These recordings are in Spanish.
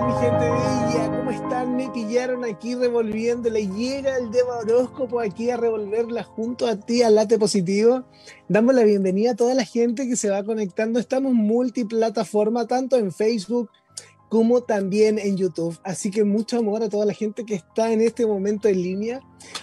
gente bella, ¿cómo están? Me pillaron aquí revolviendo, le llega el Deva Horóscopo aquí a revolverla junto a ti al late positivo. Damos la bienvenida a toda la gente que se va conectando. Estamos multiplataforma, tanto en Facebook como también en YouTube. Así que mucho amor a toda la gente que está en este momento en línea.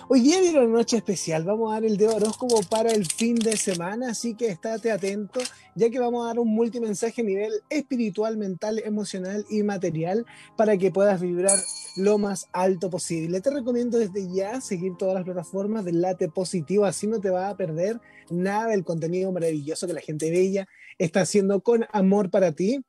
Hoy día viene una noche especial. Vamos a dar el de horóscopo para el fin de semana, así que estate atento, ya que vamos a dar un multimensaje a nivel espiritual, mental, emocional y material para que puedas vibrar lo más alto posible. Te recomiendo desde ya seguir todas las plataformas del Late Positivo, así no te vas a perder nada del contenido maravilloso que la gente bella está haciendo con amor para ti.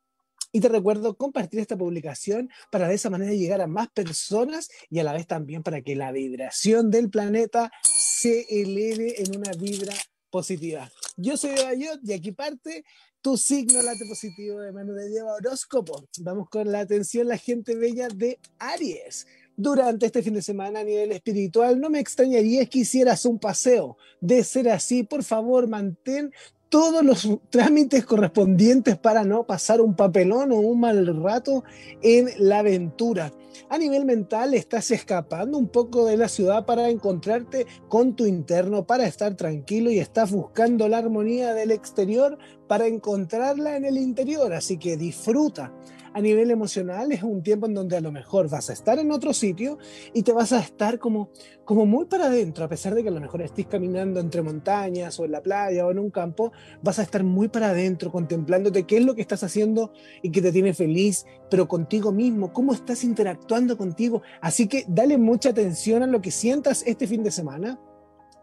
Y te recuerdo compartir esta publicación para de esa manera llegar a más personas y a la vez también para que la vibración del planeta se eleve en una vibra positiva. Yo soy Bayot y aquí parte tu signo late positivo de mano de lleva horóscopo. Vamos con la atención la gente bella de Aries. Durante este fin de semana a nivel espiritual, no me extrañaría que hicieras un paseo. De ser así, por favor, mantén todos los trámites correspondientes para no pasar un papelón o un mal rato en la aventura. A nivel mental estás escapando un poco de la ciudad para encontrarte con tu interno, para estar tranquilo y estás buscando la armonía del exterior para encontrarla en el interior. Así que disfruta a nivel emocional es un tiempo en donde a lo mejor vas a estar en otro sitio y te vas a estar como, como muy para adentro, a pesar de que a lo mejor estés caminando entre montañas o en la playa o en un campo, vas a estar muy para adentro contemplándote qué es lo que estás haciendo y que te tiene feliz, pero contigo mismo, cómo estás interactuando contigo. Así que dale mucha atención a lo que sientas este fin de semana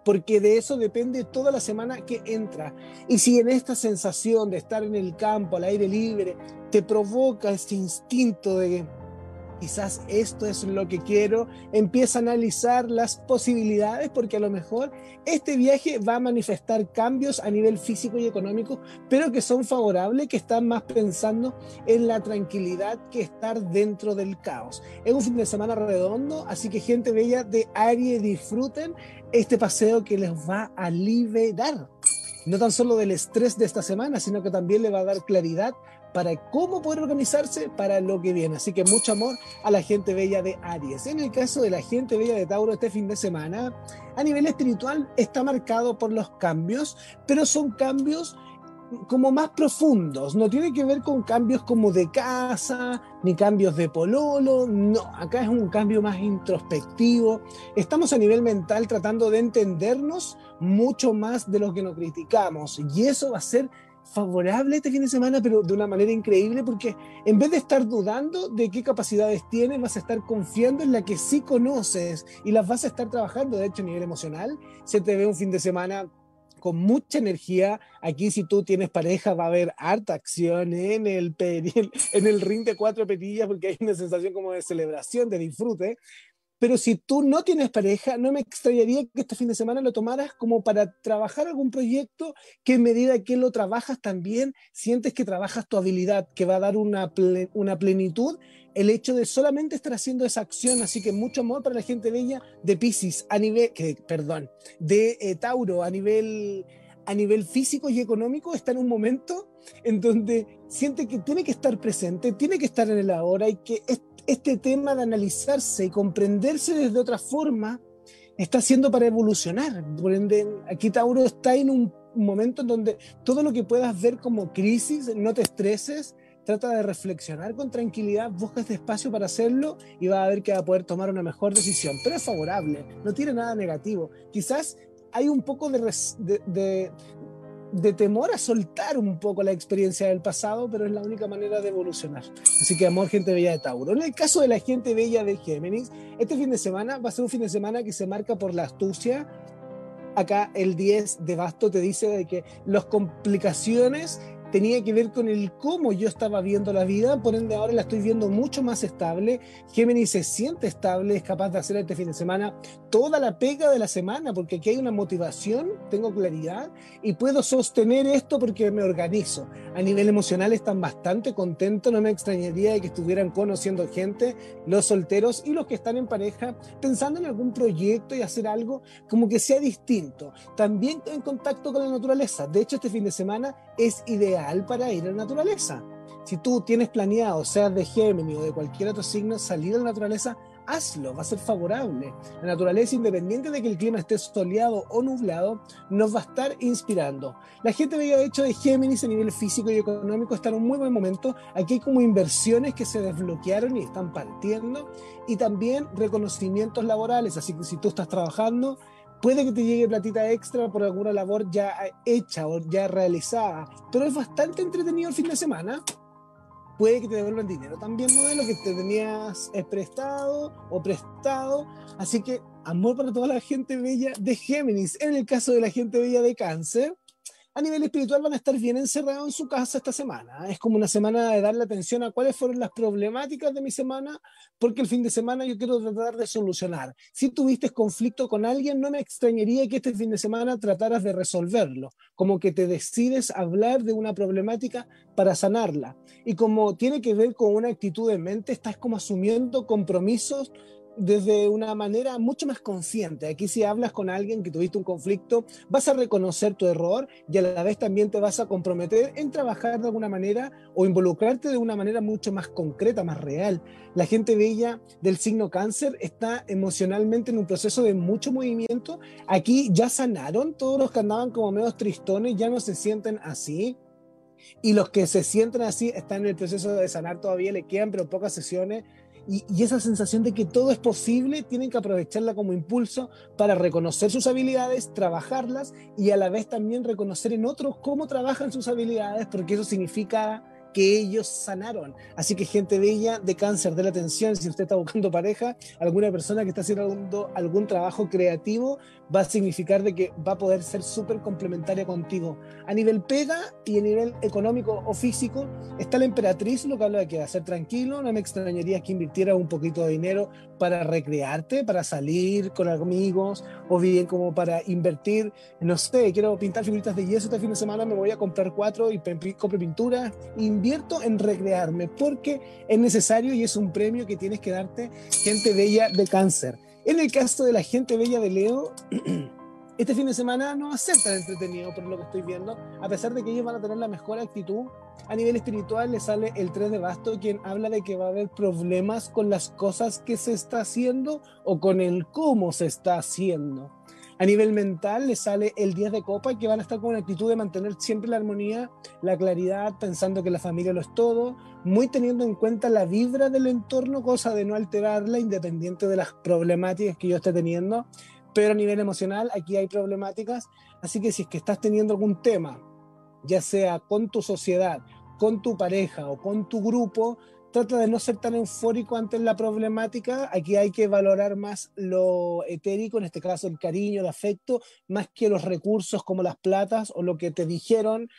porque de eso depende toda la semana que entra. Y si en esta sensación de estar en el campo, al aire libre, te provoca este instinto de quizás esto es lo que quiero, empieza a analizar las posibilidades porque a lo mejor este viaje va a manifestar cambios a nivel físico y económico, pero que son favorables, que están más pensando en la tranquilidad que estar dentro del caos. Es un fin de semana redondo, así que gente bella de Aries disfruten este paseo que les va a liberar. No tan solo del estrés de esta semana, sino que también le va a dar claridad para cómo poder organizarse para lo que viene. Así que mucho amor a la gente bella de Aries. En el caso de la gente bella de Tauro este fin de semana, a nivel espiritual está marcado por los cambios, pero son cambios como más profundos, no tiene que ver con cambios como de casa, ni cambios de pololo, no, acá es un cambio más introspectivo. Estamos a nivel mental tratando de entendernos mucho más de lo que nos criticamos y eso va a ser favorable este fin de semana, pero de una manera increíble, porque en vez de estar dudando de qué capacidades tienes, vas a estar confiando en la que sí conoces y las vas a estar trabajando. De hecho, a nivel emocional, se te ve un fin de semana con mucha energía. Aquí si tú tienes pareja va a haber harta acción en el, en el ring de cuatro perillas porque hay una sensación como de celebración, de disfrute. Pero si tú no tienes pareja, no me extrañaría que este fin de semana lo tomaras como para trabajar algún proyecto que en medida que lo trabajas también sientes que trabajas tu habilidad, que va a dar una, una plenitud el hecho de solamente estar haciendo esa acción. Así que mucho amor para la gente bella de Pisces a nivel, que, perdón, de eh, Tauro a nivel, a nivel físico y económico está en un momento en donde siente que tiene que estar presente, tiene que estar en el ahora y que este tema de analizarse y comprenderse desde otra forma está haciendo para evolucionar. Por ende, aquí Tauro está en un momento en donde todo lo que puedas ver como crisis, no te estreses, trata de reflexionar con tranquilidad, busca este espacio para hacerlo y va a ver que va a poder tomar una mejor decisión. Pero es favorable, no tiene nada negativo. Quizás hay un poco de temor a soltar un poco la experiencia del pasado, pero es la única manera de evolucionar. Así que amor, gente bella de Tauro. En el caso de la gente bella de Géminis, este fin de semana va a ser un fin de semana que se marca por la astucia. Acá el 10 de basto te dice de que las complicaciones tenía que ver con el cómo yo estaba viendo la vida, por ende ahora la estoy viendo mucho más estable. Géminis se siente estable, es capaz de hacer este fin de semana toda la pega de la semana, porque aquí hay una motivación, tengo claridad y puedo sostener esto porque me organizo. A nivel emocional están bastante contentos, no me extrañaría que estuvieran conociendo gente, los solteros y los que están en pareja, pensando en algún proyecto y hacer algo como que sea distinto. También en contacto con la naturaleza. De hecho, este fin de semana es ideal para ir a la naturaleza. Si tú tienes planeado, sea de Géminis o de cualquier otro signo, salir a la naturaleza, hazlo, va a ser favorable. La naturaleza, independiente de que el clima esté soleado o nublado, nos va a estar inspirando. La gente de hecho, de Géminis a nivel físico y económico está en un muy buen momento. Aquí hay como inversiones que se desbloquearon y están partiendo. Y también reconocimientos laborales. Así que si tú estás trabajando, puede que te llegue platita extra por alguna labor ya hecha o ya realizada. Pero es bastante entretenido el fin de semana puede que te devuelvan dinero también, modelo, que te tenías prestado o prestado. Así que amor para toda la gente bella de Géminis. En el caso de la gente bella de Cáncer, a nivel espiritual van a estar bien encerrados en su casa esta semana. Es como una semana de darle atención a cuáles fueron las problemáticas de mi semana, porque el fin de semana yo quiero tratar de solucionar. Si tuviste conflicto con alguien, no me extrañaría que este fin de semana trataras de resolverlo, como que te decides hablar de una problemática para sanarla. Y como tiene que ver con una actitud de mente, estás como asumiendo compromisos desde una manera mucho más consciente. Aquí si hablas con alguien que tuviste un conflicto, vas a reconocer tu error y a la vez también te vas a comprometer en trabajar de alguna manera o involucrarte de una manera mucho más concreta, más real. La gente bella del signo cáncer está emocionalmente en un proceso de mucho movimiento. Aquí ya sanaron, todos los que andaban como medio tristones ya no se sienten así. Y los que se sienten así están en el proceso de sanar todavía, le quedan pero pocas sesiones y, esa sensación de que todo es posible, tienen que aprovecharla como impulso para reconocer sus habilidades, trabajarlas y a la vez también reconocer en otros cómo trabajan sus habilidades, porque eso significa que ellos sanaron. Así que gente bella de cáncer de la atención, si usted está buscando pareja, alguna persona que está haciendo algún trabajo creativo, va a significar de que va a poder ser súper complementaria contigo. A nivel pega y a nivel económico o físico, está la emperatriz, lo que habla de que ser tranquilo, no me extrañaría que invirtiera un poquito de dinero para recrearte, para salir con amigos, o bien como para invertir, no sé, quiero pintar figuritas de yeso este fin de semana, me voy a comprar cuatro y compro pintura, invierto en recrearme, porque es necesario y es un premio que tienes que darte gente bella de cáncer. En el caso de la gente bella de Leo, este fin de semana no va a ser tan entretenido por lo que estoy viendo, a pesar de que ellos van a tener la mejor actitud. A nivel espiritual le sale el 3 de basto, quien habla de que va a haber problemas con las cosas que se está haciendo o con el cómo se está haciendo. A nivel mental le sale el 10 de copa, que van a estar con una actitud de mantener siempre la armonía, la claridad, pensando que la familia lo es todo, muy teniendo en cuenta la vibra del entorno, cosa de no alterarla independiente de las problemáticas que yo esté teniendo. Pero a nivel emocional, aquí hay problemáticas. Así que si es que estás teniendo algún tema, ya sea con tu sociedad, con tu pareja o con tu grupo, trata de no ser tan eufórico ante la problemática. Aquí hay que valorar más lo etérico, en este caso el cariño, el afecto, más que los recursos como las platas o lo que te dijeron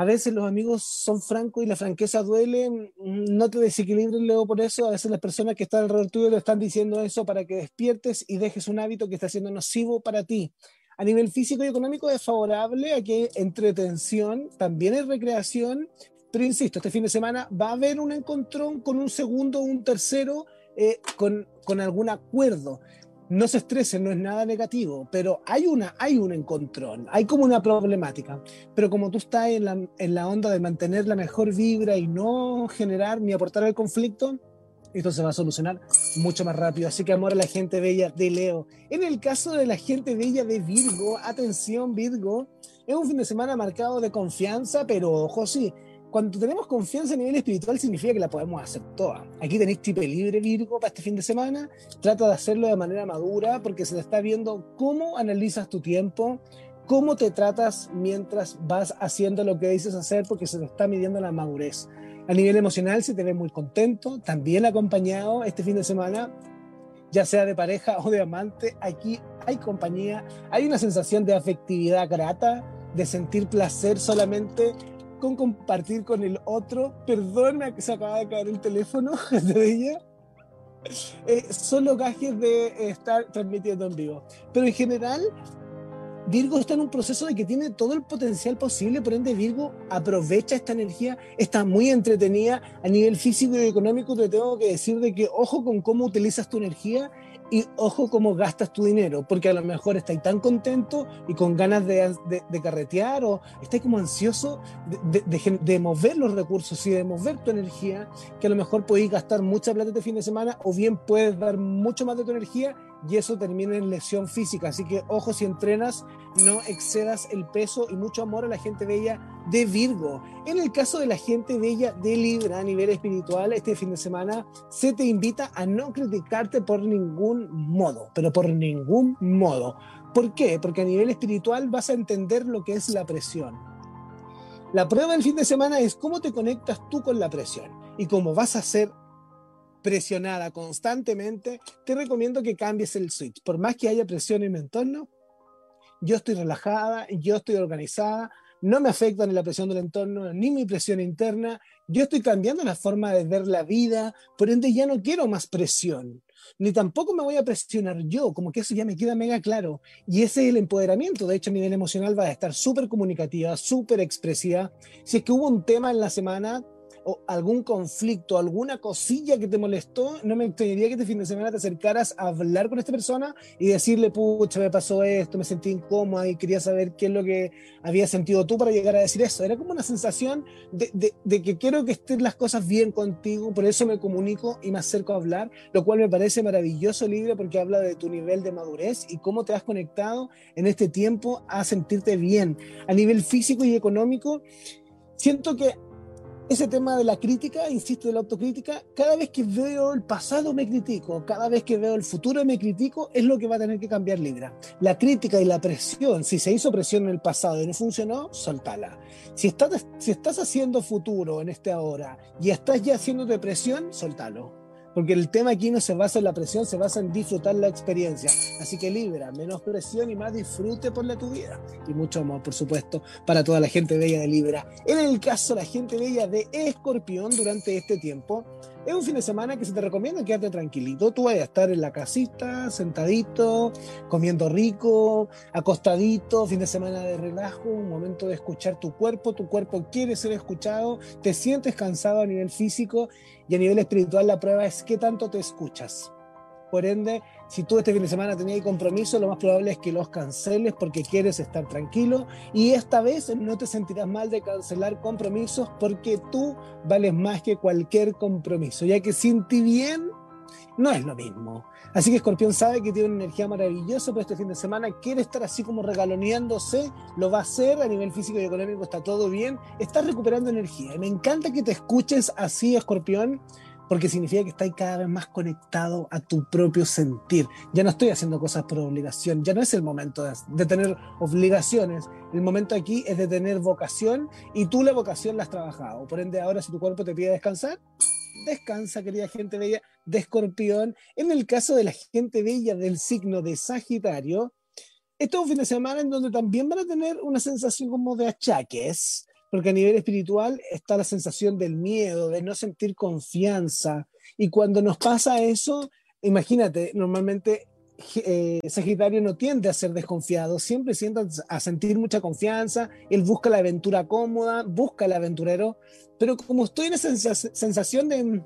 a veces los amigos son francos y la franqueza duele, no te desequilibres luego por eso, a veces las personas que están alrededor tuyo te están diciendo eso para que despiertes y dejes un hábito que está siendo nocivo para ti. A nivel físico y económico es favorable, aquí hay entretención, también hay recreación, pero insisto, este fin de semana va a haber un encontrón con un segundo un tercero eh, con, con algún acuerdo no se estresen, no es nada negativo, pero hay, una, hay un encontrón, hay como una problemática. Pero como tú estás en la, en la onda de mantener la mejor vibra y no generar ni aportar al conflicto, esto se va a solucionar mucho más rápido. Así que amor a la gente bella de Leo. En el caso de la gente bella de Virgo, atención Virgo, es un fin de semana marcado de confianza, pero ojo sí, cuando tenemos confianza a nivel espiritual significa que la podemos hacer toda. Aquí tenéis tipo libre Virgo para este fin de semana. Trata de hacerlo de manera madura porque se te está viendo cómo analizas tu tiempo, cómo te tratas mientras vas haciendo lo que dices hacer porque se te está midiendo la madurez. A nivel emocional se te ve muy contento, también acompañado este fin de semana, ya sea de pareja o de amante. Aquí hay compañía, hay una sensación de afectividad grata, de sentir placer solamente con compartir con el otro. Perdona que se acaba de caer el teléfono de ella. Eh, son los gajes de estar transmitiendo en vivo. Pero en general, Virgo está en un proceso de que tiene todo el potencial posible, por ende Virgo aprovecha esta energía, está muy entretenida a nivel físico y económico, te tengo que decir de que ojo con cómo utilizas tu energía y ojo cómo gastas tu dinero, porque a lo mejor estáis tan contento y con ganas de, de, carretear o estáis como ansioso de, de, mover los recursos y de mover tu energía, que a lo mejor podéis gastar mucha plata este fin de semana o bien puedes dar mucho más de tu energía y eso termina en lesión física. Así que ojo si entrenas, no excedas el peso y mucho amor a la gente bella de Virgo. En el caso de la gente bella de Libra a nivel espiritual, este fin de semana se te invita a no criticarte por ningún modo, pero por ningún modo. ¿Por qué? Porque a nivel espiritual vas a entender lo que es la presión. La prueba del fin de semana es cómo te conectas tú con la presión y cómo vas a ser presionada constantemente, te recomiendo que cambies el switch. Por más que haya presión en mi entorno, yo estoy relajada, yo estoy organizada, no me afecta ni la presión del entorno, ni mi presión interna, yo estoy cambiando la forma de ver la vida, por ende ya no quiero más presión, ni tampoco me voy a presionar yo, como que eso ya me queda mega claro. Y ese es el empoderamiento, de hecho a nivel emocional va a estar súper comunicativa, súper expresiva. Si es que hubo un tema en la semana, algún conflicto, alguna cosilla que te molestó, no me extrañaría que este fin de semana te acercaras a hablar con esta persona y decirle, pucha, me pasó esto, me sentí incómoda y quería saber qué es lo que había sentido tú para llegar a decir eso. Era como una sensación de, de que quiero que estén las cosas bien contigo, por eso me comunico y me acerco a hablar, lo cual me parece maravilloso, libro porque habla de tu nivel de madurez y cómo te has conectado en este tiempo a sentirte bien. A nivel físico y económico, siento que ese tema de la crítica, insisto, de la autocrítica, cada vez que veo el pasado me critico, cada vez que veo el futuro me critico, es lo que va a tener que cambiar Libra. La crítica y la presión, si se hizo presión en el pasado y no funcionó, soltala. Si estás, haciendo futuro en este ahora y estás ya haciendo depresión, soltalo porque el tema aquí no se basa en la presión, se basa en disfrutar la experiencia. Así que Libra, menos presión y más disfrute por la tu vida. Y mucho amor, por supuesto, para toda la gente bella de Libra. En el caso la gente bella de Escorpión durante este tiempo, es un fin de semana que se te recomienda quedarte tranquilito. Tú vayas a estar en la casita, sentadito, comiendo rico, acostadito, fin de semana de relajo, un momento de escuchar tu cuerpo. Tu cuerpo quiere ser escuchado, te sientes cansado a nivel físico y a nivel espiritual la prueba es qué tanto te escuchas. Por ende, si tú este fin de semana tenías compromiso, lo más probable es que los canceles porque quieres estar tranquilo y esta vez no te sentirás mal de cancelar compromisos porque tú vales más que cualquier compromiso, ya que sin ti bien no es lo mismo. Así que Escorpión sabe que tiene una energía maravillosa para este fin de semana, quiere estar así como regaloneándose, lo va a hacer a nivel físico y económico, está todo bien, está recuperando energía. Y me encanta que te escuches así, Escorpión, porque significa que estás cada vez más conectado a tu propio sentir. Ya no estoy haciendo cosas por obligación, ya no es el momento de, tener obligaciones, el momento aquí es de tener vocación y tú la vocación la has trabajado. Por ende, ahora si tu cuerpo te pide descansar, descansa, querida gente bella, de escorpión. En el caso de la gente bella del signo de Sagitario, este es un fin de semana en donde también van a tener una sensación como de achaques, porque a nivel espiritual está la sensación del miedo, de no sentir confianza. Y cuando nos pasa eso, imagínate, normalmente eh, Sagitario no tiende a ser desconfiado, siempre siente a sentir mucha confianza, él busca la aventura cómoda, busca el aventurero, pero como estoy en esa sensación de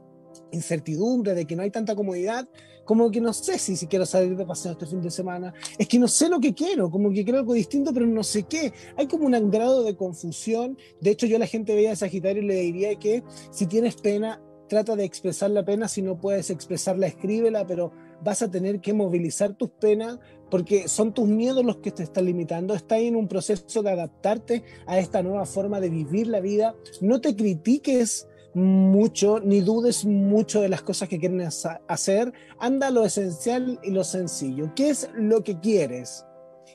incertidumbre, de que no hay tanta comodidad, como que no sé si, si quiero salir de paseo este fin de semana, es que no sé lo que quiero, como que quiero algo distinto, pero no sé qué. Hay como un grado de confusión. De hecho, yo a la gente veía a Sagitario y le diría que si tienes pena, trata de expresar la pena, si no puedes expresarla, escríbela, pero vas a tener que movilizar tus penas porque son tus miedos los que te están limitando. Estás en un proceso de adaptarte a esta nueva forma de vivir la vida. No te critiques mucho, ni dudes mucho de las cosas que quieres hacer. Anda lo esencial y lo sencillo. ¿Qué es lo que quieres?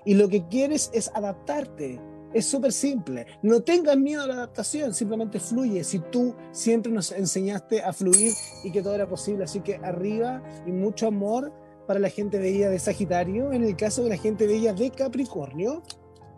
Y lo que quieres es adaptarte. Es súper simple. No tengas miedo a la adaptación, simplemente fluye. Si tú siempre nos enseñaste a fluir y que todo era posible. Así que arriba y mucho amor para la gente bella de Sagitario. En el caso de la gente bella de Capricornio,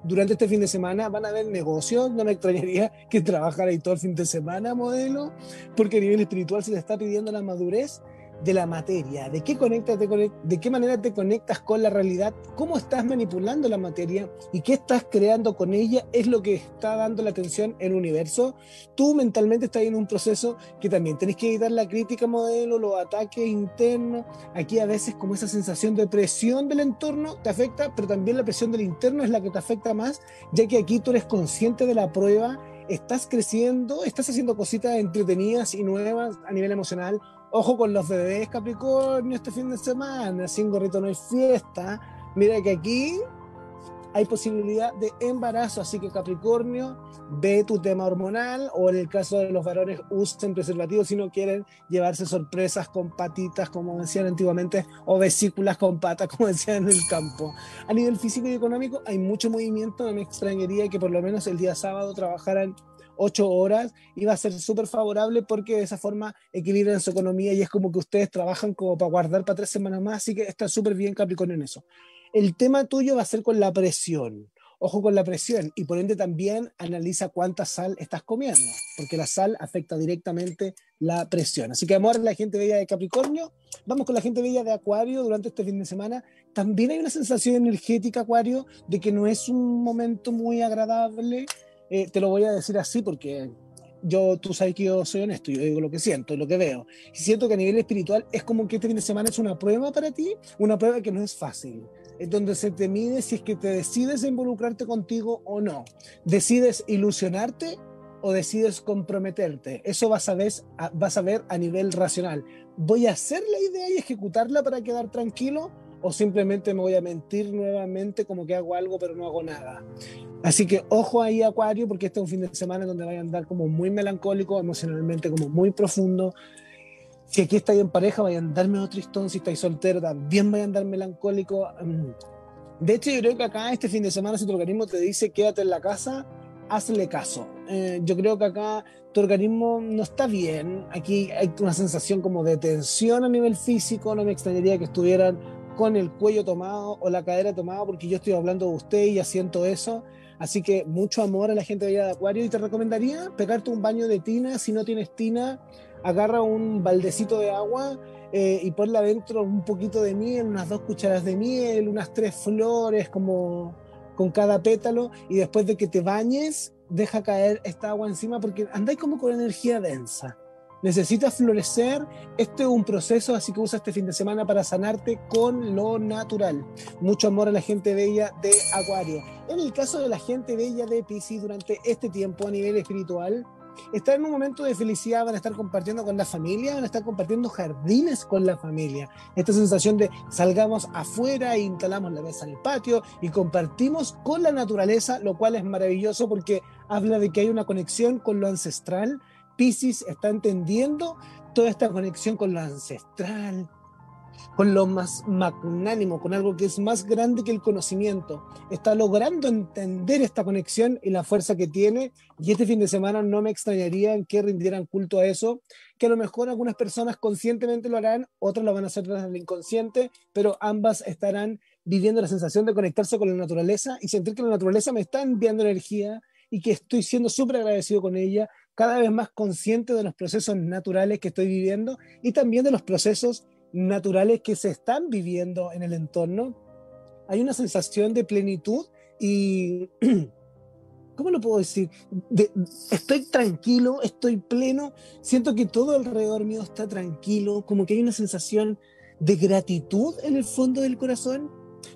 durante este fin de semana van a haber negocios. No me extrañaría que trabajara ahí todo el fin de semana, modelo, porque a nivel espiritual se le está pidiendo la madurez de la materia, de qué, conectas, de qué manera te conectas con la realidad, cómo estás manipulando la materia y qué estás creando con ella es lo que está dando la atención en el universo. Tú mentalmente estás en un proceso que también tenés que evitar la crítica modelo, los ataques internos. Aquí a veces como esa sensación de presión del entorno te afecta, pero también la presión del interno es la que te afecta más, ya que aquí tú eres consciente de la prueba estás creciendo, estás haciendo cositas entretenidas y nuevas a nivel emocional, Ojo con los bebés Capricornio este fin de semana, sin gorrito no hay fiesta. Mira que aquí hay posibilidad de embarazo, así que Capricornio, ve tu tema hormonal o en el caso de los varones usen preservativos si no quieren llevarse sorpresas con patitas, como decían antiguamente, o vesículas con patas, como decían en el campo. A nivel físico y económico hay mucho movimiento, no me extrañaría que por lo menos el día sábado trabajaran ocho horas y va a ser súper favorable porque de esa forma equilibran su economía y es como que ustedes trabajan como para guardar para tres semanas más, así que está súper bien Capricornio en eso. El tema tuyo va a ser con la presión. Ojo con la presión y por ende también analiza cuánta sal estás comiendo, porque la sal afecta directamente la presión. Así que amor, la gente bella de Capricornio, vamos con la gente bella de Acuario durante este fin de semana. También hay una sensación energética, Acuario, de que no es un momento muy agradable, eh, te lo voy a decir así porque yo, tú sabes que yo soy honesto, yo digo lo que siento lo que veo. Y siento que a nivel espiritual es como que este fin de semana es una prueba para ti, una prueba que no es fácil, es donde se te mide si es que te decides involucrarte contigo o no. Decides ilusionarte o decides comprometerte. Eso vas a, ver, vas a ver a nivel racional. ¿Voy a hacer la idea y ejecutarla para quedar tranquilo? ¿O simplemente me voy a mentir nuevamente como que hago algo pero no hago nada? Así que ojo ahí, Acuario, porque este es un fin de semana donde vaya a andar como muy melancólico, emocionalmente como muy profundo. Si aquí estáis en pareja, vayan a andar medio tristón. Si estáis soltero, también vayan a andar melancólico. Mm. De hecho, yo creo que acá este fin de semana, si tu organismo te dice quédate en la casa, hazle caso. Eh, yo creo que acá tu organismo no está bien. Aquí hay una sensación como de tensión a nivel físico. No me extrañaría que estuvieran con el cuello tomado o la cadera tomada, porque yo estoy hablando de usted y ya siento eso. Así que mucho amor a la gente de Vida de Acuario y te recomendaría pegarte un baño de tina. Si no tienes tina, agarra un baldecito de agua eh, y ponle adentro un poquito de miel, unas dos cucharas de miel, unas tres flores como con cada pétalo y después de que te bañes, deja caer esta agua encima porque andáis como con energía densa necesitas florecer. Este es un proceso, así que usa este fin de semana para sanarte con lo natural. Mucho amor a la gente bella de Acuario. En el caso de la gente bella de Pisces, durante este tiempo a nivel espiritual, está en un momento de felicidad, van a estar compartiendo con la familia, van a estar compartiendo jardines con la familia. Esta sensación de salgamos afuera e instalamos la mesa en el patio y compartimos con la naturaleza, lo cual es maravilloso porque habla de que hay una conexión con lo ancestral, Pisces está entendiendo toda esta conexión con lo ancestral, con lo más magnánimo, con algo que es más grande que el conocimiento. Está logrando entender esta conexión y la fuerza que tiene. Y este fin de semana no me extrañaría en que rindieran culto a eso, que a lo mejor algunas personas conscientemente lo harán, otras lo van a hacer desde el inconsciente, pero ambas estarán viviendo la sensación de conectarse con la naturaleza y sentir que la naturaleza me está enviando energía y que estoy siendo súper agradecido con ella cada vez más consciente de los procesos naturales que estoy viviendo y también de los procesos naturales que se están viviendo en el entorno. Hay una sensación de plenitud y, ¿cómo lo puedo decir? estoy tranquilo, estoy pleno, siento que todo alrededor mío está tranquilo, como que hay una sensación de gratitud en el fondo del corazón,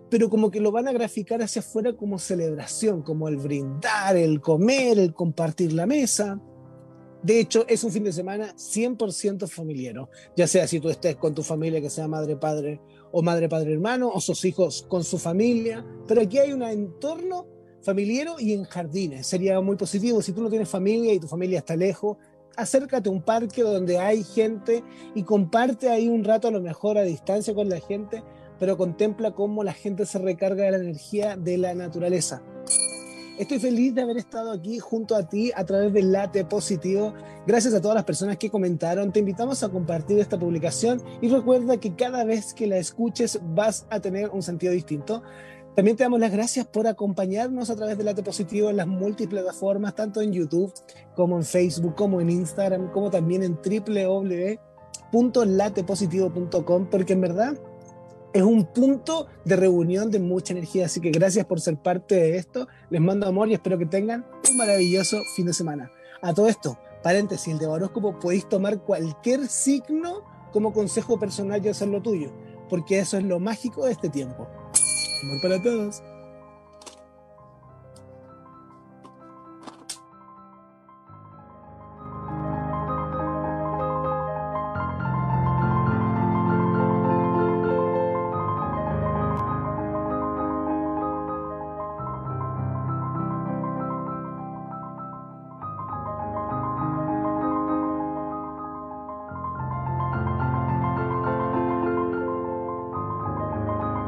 pero como que lo van a graficar hacia afuera como celebración, como el brindar, el comer, el compartir la mesa. De hecho, es un fin de semana 100% familiar, ya sea si tú estés con tu familia, que sea madre, padre o madre, padre, hermano, o sus hijos con su familia, pero aquí hay un entorno familiar y en jardines. Sería muy positivo si tú no tienes familia y tu familia está lejos, acércate a un parque donde hay gente y comparte ahí un rato a lo mejor a distancia con la gente, pero contempla cómo la gente se recarga de la energía de la naturaleza. Estoy feliz de haber estado aquí junto a ti a través del Late Positivo. Gracias a todas las personas que comentaron. Te invitamos a compartir esta publicación y recuerda que cada vez que la escuches vas a tener un sentido distinto. También te damos las gracias por acompañarnos a través del Late Positivo en las múltiples plataformas, tanto en YouTube como en Facebook, como en Instagram, como también en www www.latepositivo.com porque en verdad es un punto de reunión de mucha energía. Así que gracias por ser parte de esto. Les mando amor y espero que tengan un maravilloso fin de semana. A todo esto, paréntesis, el de horóscopo podéis tomar cualquier signo como consejo personal y hacerlo tuyo, porque eso es lo mágico de este tiempo. Amor para todos.